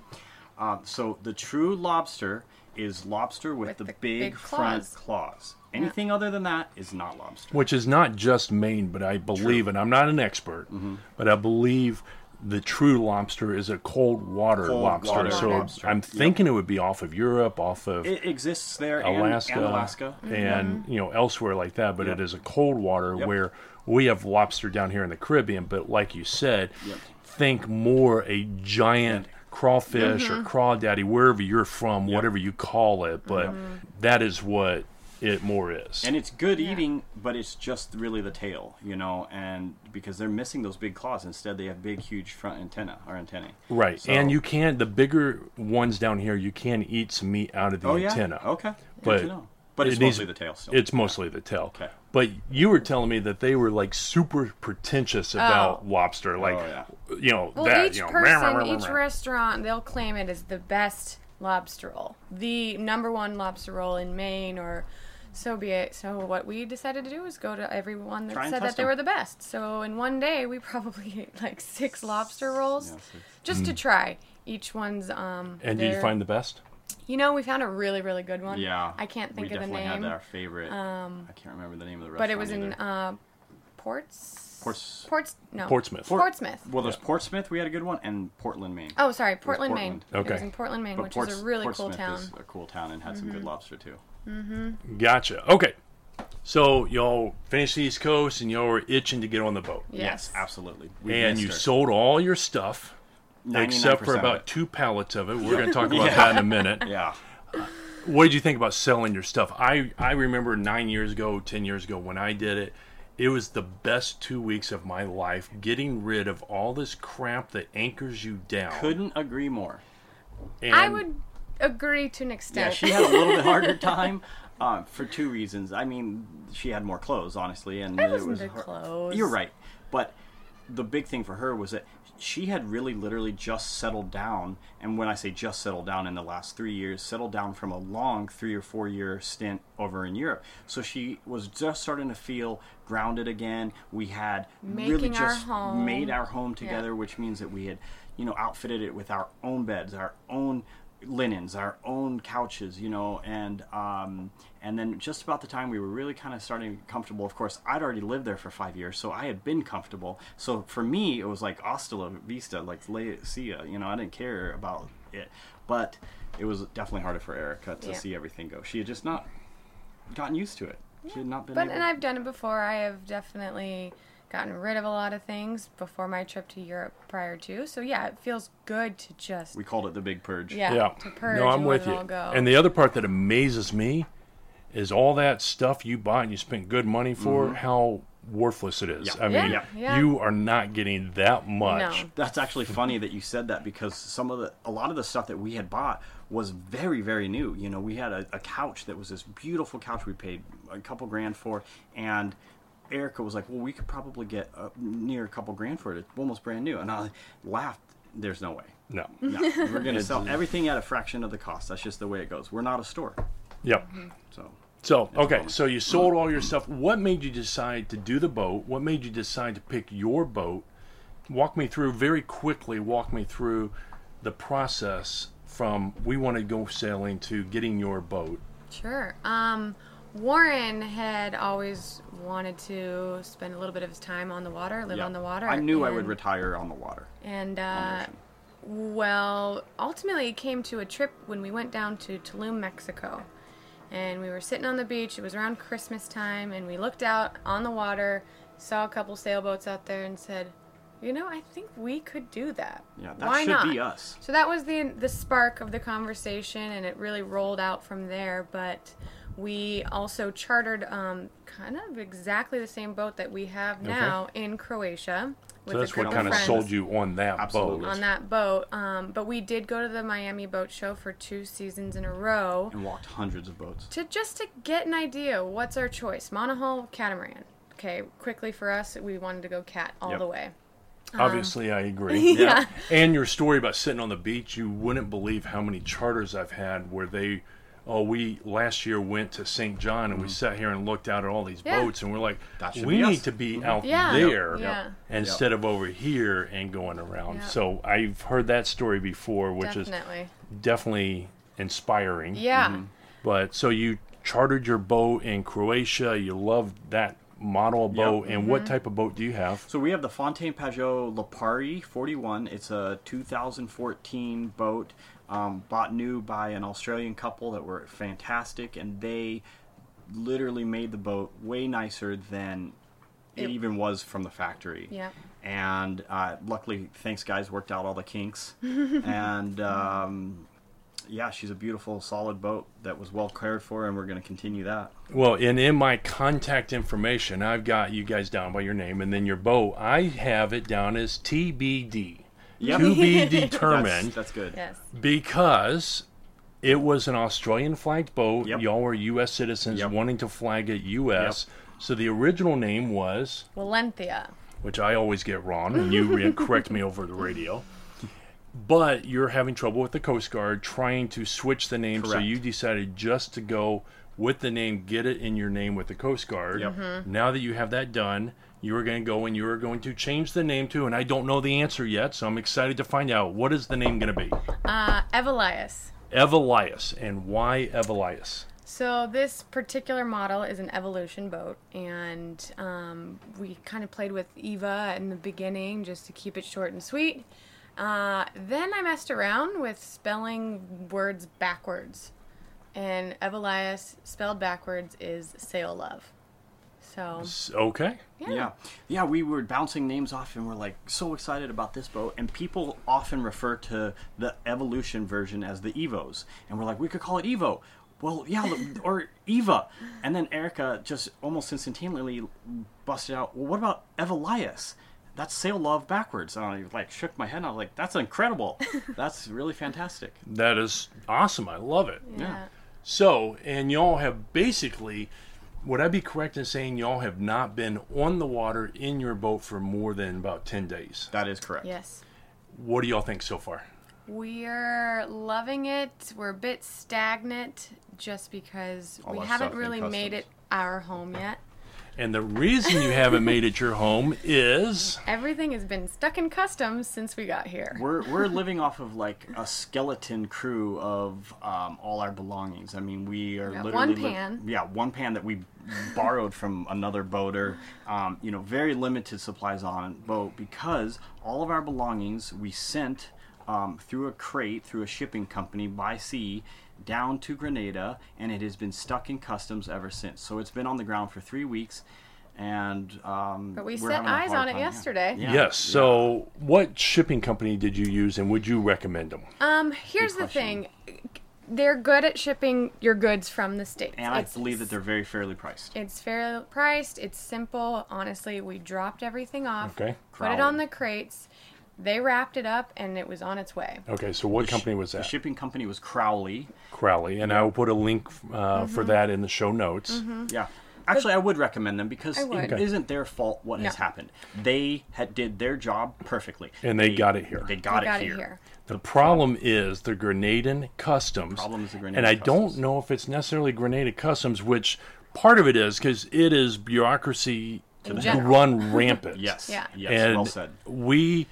Um, so the true lobster is lobster with, With the, the big, big front claws. claws. Anything other than that is not lobster. Which is not just Maine, but I believe, and I'm not an expert, Mm-hmm. but I believe the true lobster is a cold water Cold lobster. water so lobster. I'm Yep. thinking it would be off of Europe, off of It exists there and- Alaska, and, Alaska. and you know elsewhere like that. But Yep. it is a cold water Yep. where we have lobster down here in the Caribbean. But like you said, Yep. think more a giant crawfish or mm-hmm. crawdaddy wherever you're from, whatever you call it. But that is what it more is. And it's good eating, but it's just really the tail, you know, and because they're missing those big claws. Instead, they have big, huge front antenna or antennae. Right, So- and you can the bigger ones down here. You can eat some meat out of the Oh yeah. antenna. Okay. Good But to know. But it it's needs- mostly the tail still. It's mostly the tail. Okay. But you were telling me that they were like super pretentious about lobster, like Oh, yeah. you know Well, that. each you know, person, rah, rah, rah, each rah. restaurant, they'll claim it as the best lobster roll, the number one lobster roll in Maine, or so be it. So what we decided to do is go to everyone that said that they them. were the best. So in one day, we probably ate like six lobster rolls Yeah, six. just to try. Each one's um. And did you find the best? You know, we found a really, really good one. Yeah. I can't think of the name. We definitely name, had our favorite. I can't remember the name of the restaurant. but it was in uh, Ports. Ports- Ports. No. Portsmouth. Portsmouth. Well, there's Portsmouth. We had a good one, and Portland, Maine. Oh, sorry, Portland, Portland. Maine. It was Okay. in Portland, Maine, But which Ports- is a really cool town. is a cool town and had some good lobster too. Mm-hmm. Gotcha. Okay. So y'all finished the East Coast, and y'all were itching to get on the boat, Yes. absolutely. We and you her. sold all your stuff, 99% except for about two pallets of it. We're going to talk about Yeah. that in a minute. Yeah. what did you think about selling your stuff? I I remember nine years ago, ten years ago when I did it. It was the best two weeks of my life, getting rid of all this crap that anchors you down. Couldn't agree more. And I would agree to an extent. Yeah, she had a little bit harder time uh, for two reasons. I mean, she had more clothes, honestly, and It it wasn't was her- clothes. You're right, but the big thing for her was that she had really, literally just settled down. And when I say just settled down, in the last three years, settled down from a long three or four year stint over in Europe. So she was just starting to feel grounded again. We had really Making our just made our home together, which means that we had, you know, outfitted it with our own beds, our own linens, our own couches, you know, and um, and then just about the time we were really kind of starting comfortable. Of course, I'd already lived there for five years, so I had been comfortable. So for me, it was like hasta la vista, like lay see ya. You know, I didn't care about it, but it was definitely harder for Erica to Yeah. see everything go. She had just not gotten used to it. She had not been. But able- and I've done it before. I have definitely gotten rid of a lot of things before my trip to Europe prior to. So yeah, it feels good to just we called it the big purge. yeah, yeah. to purge no, I'm and with it you. all go. And the other part that amazes me is all that stuff you bought and you spent good money for. How worthless it is. Mm-hmm. Yeah. I mean, Yeah, yeah. you are not getting that much. No. That's actually funny that you said that because some of the a lot of the stuff that we had bought was very very new. You know, we had a, a couch that was this beautiful couch we paid a couple grand for, and Erica was like, "Well, we could probably get uh, near a couple grand for it. It's almost brand new." And I laughed. There's no way. No. No, we're going to sell everything at a fraction of the cost. That's just the way it goes. We're not a store, Yep. so. So okay, problem. so you sold all your stuff. What made you decide to do the boat? What made you decide to pick your boat? Walk me through very quickly. Walk me through the process from we want to go sailing to getting your boat. Sure. Um, Warren had always wanted to spend a little bit of his time on the water, live yeah. on the water. I knew I would retire on the water. And uh, well, ultimately, it came to a trip when we went down to Tulum, Mexico. And we were sitting on the beach. It was around Christmas time, and we looked out on the water, saw a couple sailboats out there, and said, "You know, I think we could do that. Yeah, that Why should not?" be us. So that was the the spark of the conversation, and it really rolled out from there. But we also chartered um, kind of exactly the same boat that we have now in Croatia. With So that's group what kind of friends sold you on that Absolutely. boat. on that boat. Um, but we did go to the Miami Boat Show for two seasons in a row And walked hundreds of boats. to just to get an idea. What's our choice? Monohull, catamaran. Okay, quickly for us, we wanted to go cat all Yep. the way. Obviously, I agree. Yeah. And your story about sitting on the beach, you wouldn't believe how many charters I've had where they, oh, we last year went to St. John and we sat here and looked out at all these Yeah. boats and we're like, That we need us. to be Mhm. out Yeah. there Yeah. instead of over here and going around. Yep. So I've heard that story before, which Definitely. is definitely inspiring. Yeah. Mm-hmm. But so you chartered your boat in Croatia. You loved that model of Yep. boat, and what type of boat do you have? So we have the Fountaine Pajot Lipari 41. It's a 2014 boat, um, bought new by an Australian couple that were fantastic, and they literally made the boat way nicer than it It- even was from the factory. Yeah. And uh, luckily, thanks guys, worked out all the kinks. and um, yeah, she's a beautiful, solid boat that was well cared for, and we're going to continue that. Well, and in my contact information, I've got you guys down by your name, and then your boat. I have it down as TBD, Yep. to be determined, that's good. Yes. because it was an Australian flagged boat. Yep. Y'all were U.S. citizens Yep. wanting to flag it U.S. So the original name was, Valentia. which I always get wrong, and you correct me over the radio. But you're having trouble with the Coast Guard trying to switch the name, so you decided just to go with the name, get it in your name with the Coast Guard. Yep. Mm-hmm. Now that you have that done, you are going to go and you are going to change the name to, and I don't know the answer yet, so I'm excited to find out what is the name going to be. Uh, Evelias. Evelias, and why Evelias? So this particular model is an evolution boat, and um, we kind of played with Eva in the beginning just to keep it short and sweet. Uh, then I messed around with spelling words backwards, and Evelias spelled backwards is sail love. So Okay. yeah, Yeah. yeah, We were bouncing names off, and we're like so excited about this boat. And people often refer to the Evolution version as the Evos, and we're like, we could call it Evo. Well, yeah, or Eva. And then Erica just almost instantaneously busted out. Well, what about Evelias? That's sail love backwards. And I like shook my head. and I was like, that's incredible. That's really fantastic. That is awesome. I love it. yeah. So, and y'all have basically, would I be correct in saying y'all have not been on the water in your boat for more than about 10 days? That is correct. yes. What do y'all think so far? We're loving it. We're a bit stagnant just because All we haven't stuff in really made it our home yet. And the reason you haven't made it your home is Everything has been stuck in customs since we got here. We're we're living off of like a skeleton crew of um, all our belongings. I mean, we are got literally one li- pan. yeah, one pan that we borrowed from another boater. Um, you know, very limited supplies on boat because all of our belongings we sent um, through a crate through a shipping company by sea down to Grenada, and it has been stuck in customs ever since. So it's been on the ground for three weeks. And um, But we set eyes on it time, yeah. yesterday. Yeah, yes. So, what shipping company did you use and would you recommend them? Um, here's the thing. They're good at shipping your goods from the states. and I believe that they're very fairly priced. It's fair priced. It's simple. Honestly, we dropped everything off. Okay. Put it on the crates. They wrapped it up, and it was on its way. Okay, so what company was that? The shipping company was Crowley. Crowley, and I will put a link uh, Mm-hmm. for that in the show notes. Yeah. Actually, I would recommend them because I would. it isn't their fault what has happened. They had, did their job perfectly. And they got it here. They got, we got it, it here. here. The problem is the Grenadan Customs. The problem is the Grenadan and I Customs. don't know if it's necessarily Grenada Customs, which part of it is because it is bureaucracy to run rampant. Yes. Yeah. Yes. and well said. we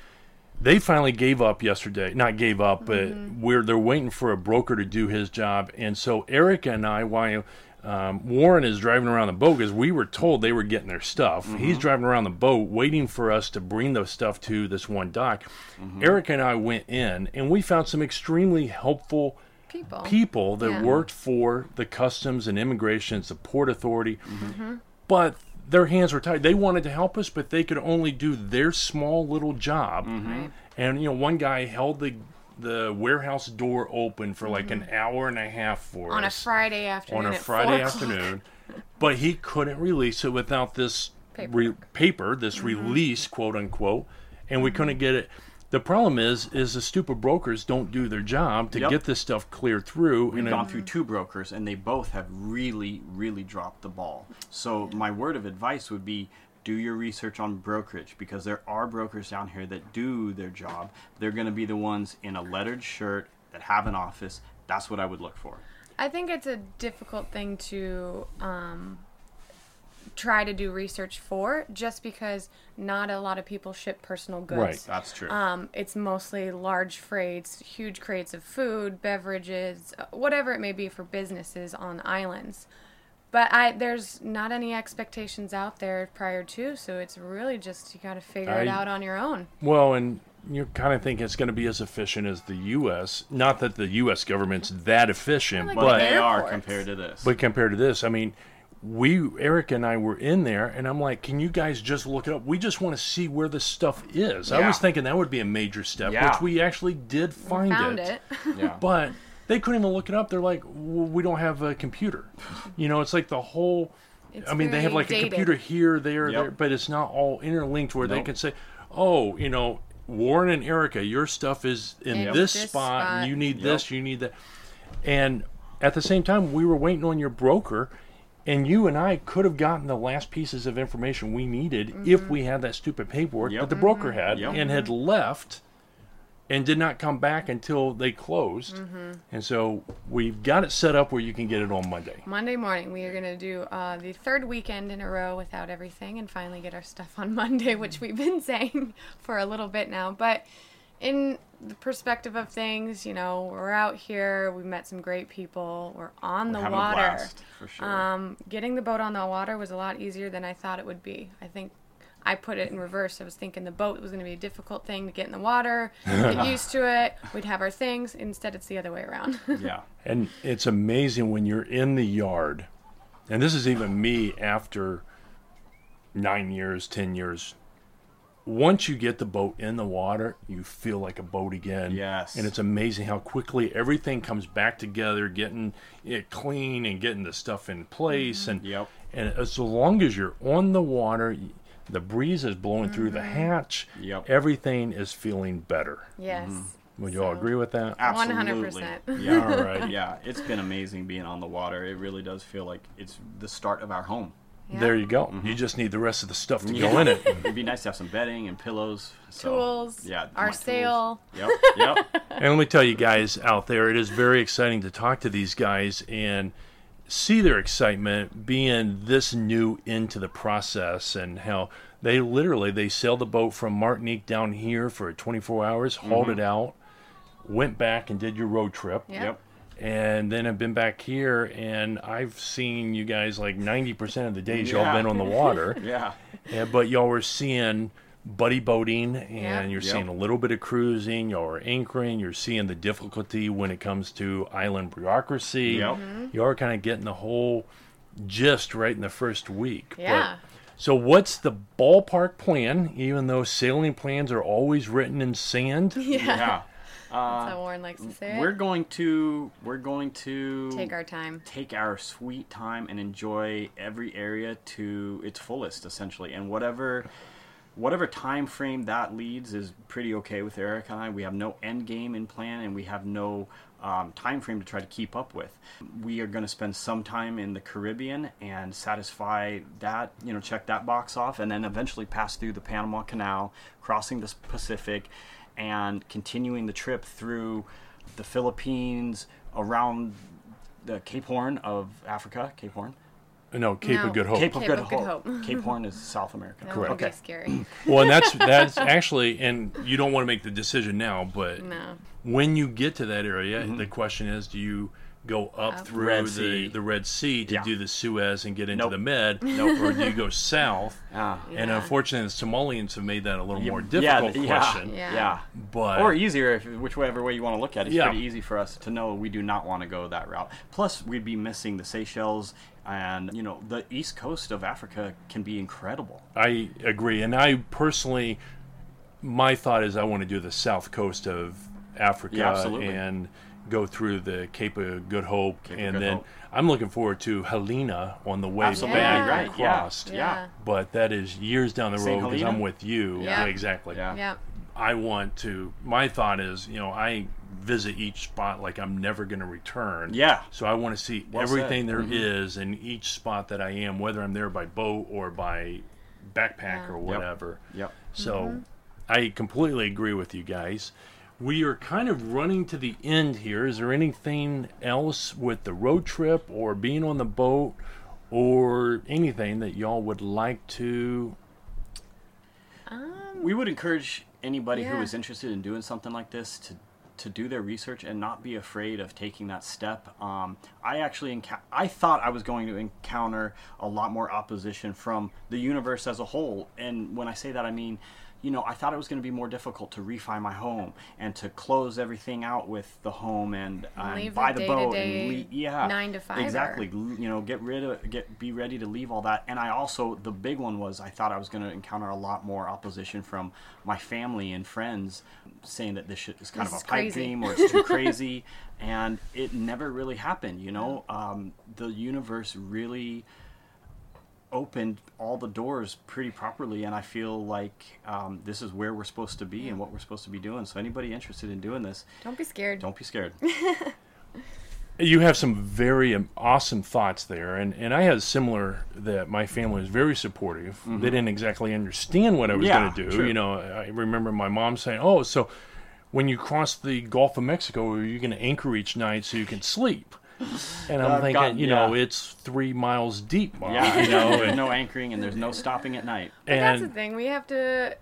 they finally gave up yesterday. Not gave up, but Mm-hmm. we're they're waiting for a broker to do his job. And so Erica and I, while um, Warren is driving around the boat, because we were told they were getting their stuff. Mm-hmm. He's driving around the boat, waiting for us to bring the stuff to this one dock. Mm-hmm. Erica and I went in, and we found some extremely helpful People. people that Yeah. worked for the customs and immigration, it's the port authority, Mm-hmm. but their hands were tied. They wanted to help us, but they could only do their small little job. Right. And you know, one guy held the the warehouse door open for like an hour and a half for Mm-hmm. On a Friday afternoon. on a at Friday 4 afternoon, but he couldn't release it without this re- Paperwork. Mm-hmm. paper, this release, quote unquote, and we couldn't get it. The problem is, is the stupid brokers don't do their job to Yep. get this stuff cleared through. We've and gone it- through two brokers, and they both have really, really dropped the ball. So my word of advice would be do your research on brokerage because there are brokers down here that do their job. They're going to be the ones in a lettered shirt that have an office. That's what I would look for. I think it's a difficult thing to um, try to do research for, just because not a lot of people ship personal goods. Right. That's true. Um, it's mostly large freights, huge crates of food, beverages, uh, whatever it may be for businesses on islands. but I there's not any expectations out there prior to, so it's really just you got to figure it out on your own. Well, and you kind of think it's going to be as efficient as the U.S. Not that the U.S. government's that efficient, Like But but they are compared to this. but compared to this, I mean, we Eric and I were in there, and I'm like, can you guys just look it up? We just want to see where this stuff is. I was thinking that would be a major step, Yeah. which we actually did find Found it. yeah. but they couldn't even look it up. They're like, well, we don't have a computer. You know, it's like the whole. It's I mean, they have like dated. a computer here, there, Yep. there, but it's not all interlinked where they can say, oh, you know, Warren and Erica, your stuff is in In this, this spot, spot. you need Yep. this, you need that. And at the same time, we were waiting on your broker. And you and I could have gotten the last pieces of information we needed Mm-hmm. if we had that stupid paperwork Yep. that the broker had Yep. and had left and did not come back until they closed. Mm-hmm. And so we've got it set up where you can get it on Monday. Monday morning, we are going to do uh, the third weekend in a row without everything and finally get our stuff on Monday, which we've been saying for a little bit now. But in the perspective of things, you know, we're out here, we met some great people, we're on the Having a water. blast, for sure. Um, getting the boat on the water was a lot easier than I thought it would be. I think I put it in reverse. I was thinking the boat was going to be a difficult thing to get in the water, get used to it. We'd have our things. Instead, it's the other way around. yeah. And it's amazing when you're in the yard. And this is even me after nine years, 10 years. Once you get the boat in the water, you feel like a boat again. Yes. And it's amazing how quickly everything comes back together, getting it clean and getting the stuff in place. And Yep. and as long as you're on the water, the breeze is blowing through the hatch. Yep. Everything is feeling better. yes. Mm-hmm. Would you all agree with that? Absolutely. 100%. Yeah. All right. yeah. It's been amazing being on the water. It really does feel like it's the start of our home. Yeah. There you go. You mm-hmm. just need the rest of the stuff to go in it. It'd be nice to have some bedding and pillows. So, Tools, Yeah. our my tools. sail. Yep. Yep. And let me tell you guys out there, it is very exciting to talk to these guys and see their excitement being this new into the process and how they literally they sailed the boat from Martinique down here for 24 hours, hauled mm-hmm. it out, went back and did your road trip. Yeah. Yep. And then I've been back here and I've seen you guys like 90% of the days y'all been on the water. Yeah. Yeah, but y'all were seeing buddy boating and Yeah. you're Yep. seeing a little bit of cruising, y'all are anchoring, you're seeing the difficulty when it comes to island bureaucracy. Yep. Y'all mm-hmm. are kind of getting the whole gist right in the first week. But- Yeah. so what's the ballpark plan, even though sailing plans are always written in sand? Yeah. Yeah. That's how Warren likes to say We're it. going to we're going to Take our time. take our sweet time and enjoy every area to its fullest essentially and whatever whatever time frame that leads is pretty okay with Eric and I. We have no end game in plan and we have no um, time frame to try to keep up with. We are going to spend some time in the Caribbean and satisfy that, you know, check that box off, and then eventually pass through the Panama Canal, crossing the Pacific, and continuing the trip through the Philippines, around the Cape Horn of Africa, Cape Horn. No, Cape No. of Good Hope. Cape of Cape Good of Good Hope. Hope. Cape Horn is South America. That would Okay. be scary. well, and that's that's actually, and you don't want to make the decision now, but No. when you get to that area, mm-hmm. the question is, do you go up Up. through Red the, the Red Sea to Yeah. do the Suez and get into Nope. the Med, or do you go south? Ah. And unfortunately, the Somalians have made that a little more difficult yeah, question. Yeah. Yeah. But Or easier, if, whichever way you want to look at it. It's Yeah. pretty easy for us to know we do not want to go that route. Plus, we'd be missing the Seychelles, and you know the east coast of Africa can be incredible. I agree, and I personally, my thought is I want to do the south coast of Africa Yeah, absolutely. and go through the Cape of Good Hope, Cape and Good then Hope. I'm looking forward to Helena on the way Absolutely back right, across. yeah. Yeah. But that is years down the St. road because I'm with you. Yeah. exactly. Yeah. Yeah. I want to. My thought is, you know, I visit each spot like I'm never going to return. Yeah. So I want to see Well said. everything there is Mhm. in each spot that I am, whether I'm there by boat or by backpack Yeah. or whatever. Yep. So I completely agree with you guys. We are kind of running to the end here. Is there anything else with the road trip or being on the boat or anything that y'all would like to? Um, We would encourage anybody who Yeah. is interested in doing something like this to to do their research and not be afraid of taking that step. Um, I actually enca- I thought I was going to encounter a lot more opposition from the universe as a whole, and when I say that, I mean you know, I thought it was going to be more difficult to refi my home and to close everything out with the home and, buy the the boat and leave, yeah, nine to fiver. exactly. You know, get rid of get be ready to leave all that. And I also the big one was I thought I was going to encounter a lot more opposition from my family and friends saying that this shit is kind This of a pipe crazy. dream or it's too crazy, and it never really happened. You know, um, the universe really opened all the doors pretty properly and i feel like um, this is where we're supposed to be and what we're supposed to be doing so anybody interested in doing this Don't be scared. don't be scared You have some very um, awesome thoughts there, and, and I had similar that my family was very supportive. They didn't exactly understand what I was Mm-hmm. Yeah, going to do. true. You know, I remember my mom saying, "Oh, so when you cross the Gulf of Mexico, are you going to anchor each night so you can sleep?" And I'm thinking, God, you know, yeah. it's three miles deep, Mom. yeah you know, there's and, no anchoring and there's no stopping at night But that's the thing. We have to.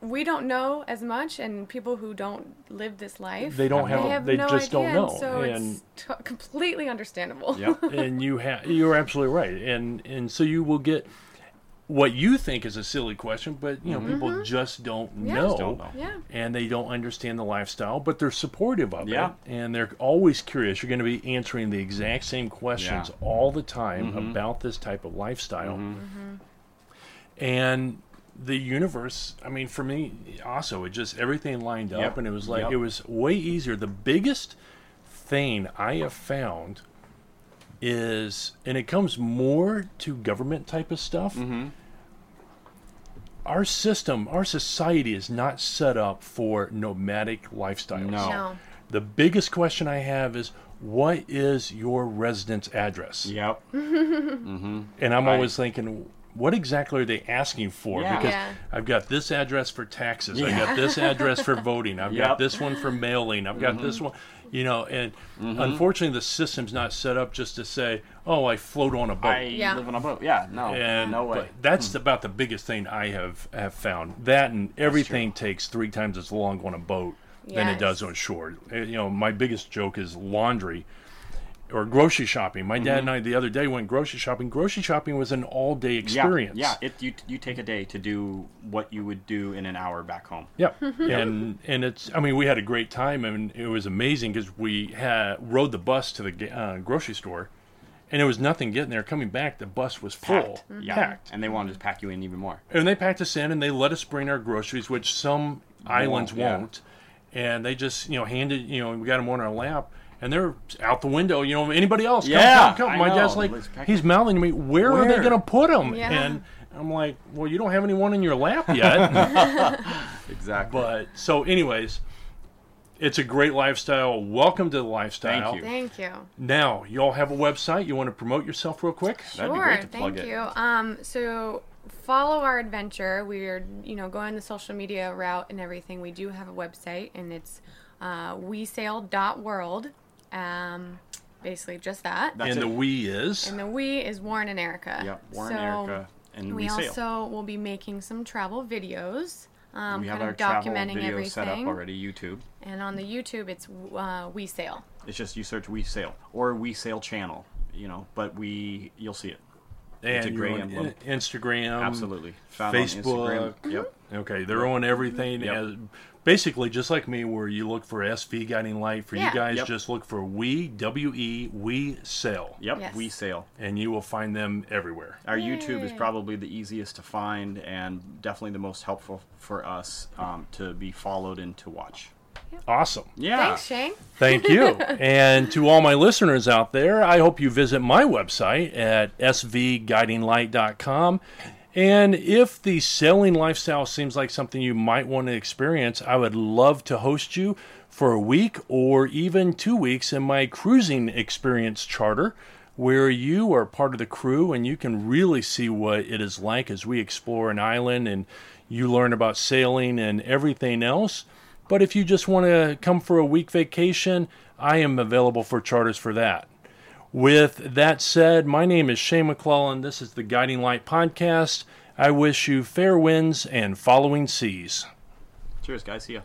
We don't know as much, and people who don't live this life, They don't they have- have they no just don't idea, know, and So and- it's t- completely understandable. yep and you have you're absolutely right and and so you will get what you think is a silly question but you know mm-hmm. people just don't Yeah. know, Just don't know. Yeah. and they don't understand the lifestyle but they're supportive of Yeah. it and they're always curious you're going to be answering the exact same questions Yeah. all the time Mm-hmm. about this type of lifestyle mm-hmm. Mm-hmm. and the universe i mean for me also it just everything lined up Yep. and it was like Yep. it was way easier the biggest thing i have found is and it comes more to government type of stuff Mm-hmm. our system our society is not set up for nomadic lifestyles No. No. the biggest question i have is what is your residence address yep and I'm Right. always thinking, what exactly are they asking for? Yeah. Because Yeah. I've got this address for taxes, I've got this address for voting, I've got this one for mailing, I've got this one, you know, and unfortunately the system's not set up just to say, oh, I float on a boat. i Yeah. live on a boat yeah no and no way but that's about the biggest thing I have have found. That and everything takes three times as long on a boat than it does on shore. Uh, You know, my biggest joke is laundry or grocery shopping. My dad and I the other day went grocery shopping. Grocery shopping was an all day experience. yeah, yeah. It, you, you take a day to do what you would do in an hour back home Yep. and and it's I mean we had a great time and it was amazing because we had rode the bus to the uh, grocery store, and there was nothing getting there. Coming back, the bus was full, packed yeah packed, and they wanted to pack you in even more and they packed us in and they let us bring our groceries, which some islands won't, yeah. won't, and they just you know handed you know we got them on our lap. And they're out the window, you know. Anybody else? Come, Yeah, come, come. I My dad's like, he's mouthing to me, "Where, are they going to put them?" Yeah. And I'm like, "Well, you don't have anyone in your lap yet." exactly But so, anyways, it's a great lifestyle. Welcome to the lifestyle. Thank you. Thank you. Now, y'all have a website. You want to promote yourself real quick? That'd be sure. great to plug Thank it. you. Um, so follow our adventure. We're you know going the social media route and everything. We do have a website, and it's uh, wesail.world. Um, basically just that. That's and the we is. And the we is Warren and Erica. Yep, Warren, so Erica, and we we, sail. also will be making some travel videos. Um, we have kind our of travel documenting video everything. set up already. YouTube. And on the YouTube, it's uh, We Sail. It's just you search We Sail or We Sail channel, you know. But we, you'll see it. and a you're great on emblem. Instagram. Absolutely. Found Facebook. on Instagram. Yep. Okay, they're on everything. Yep. As, basically, just like me, where you look for SV Guiding Light. For Yeah. you guys, Yep. just look for We W E We Sail, Yep. Yes. We Sail. and you will find them everywhere. Our YouTube is probably the easiest to find and definitely the most helpful for us um, to be followed and to watch. Awesome. Yeah. Thanks, Shane. Thank you. and to all my listeners out there, I hope you visit my website at svguidinglight.com. And if the sailing lifestyle seems like something you might want to experience, I would love to host you for a week or even two weeks in my cruising experience charter, where you are part of the crew and you can really see what it is like as we explore an island and you learn about sailing and everything else. But if you just want to come for a week vacation, I am available for charters for that. With that said, my name is Shane McClellan. This is the Guiding Light Podcast. I wish you fair winds and following seas. Cheers, guys. See ya.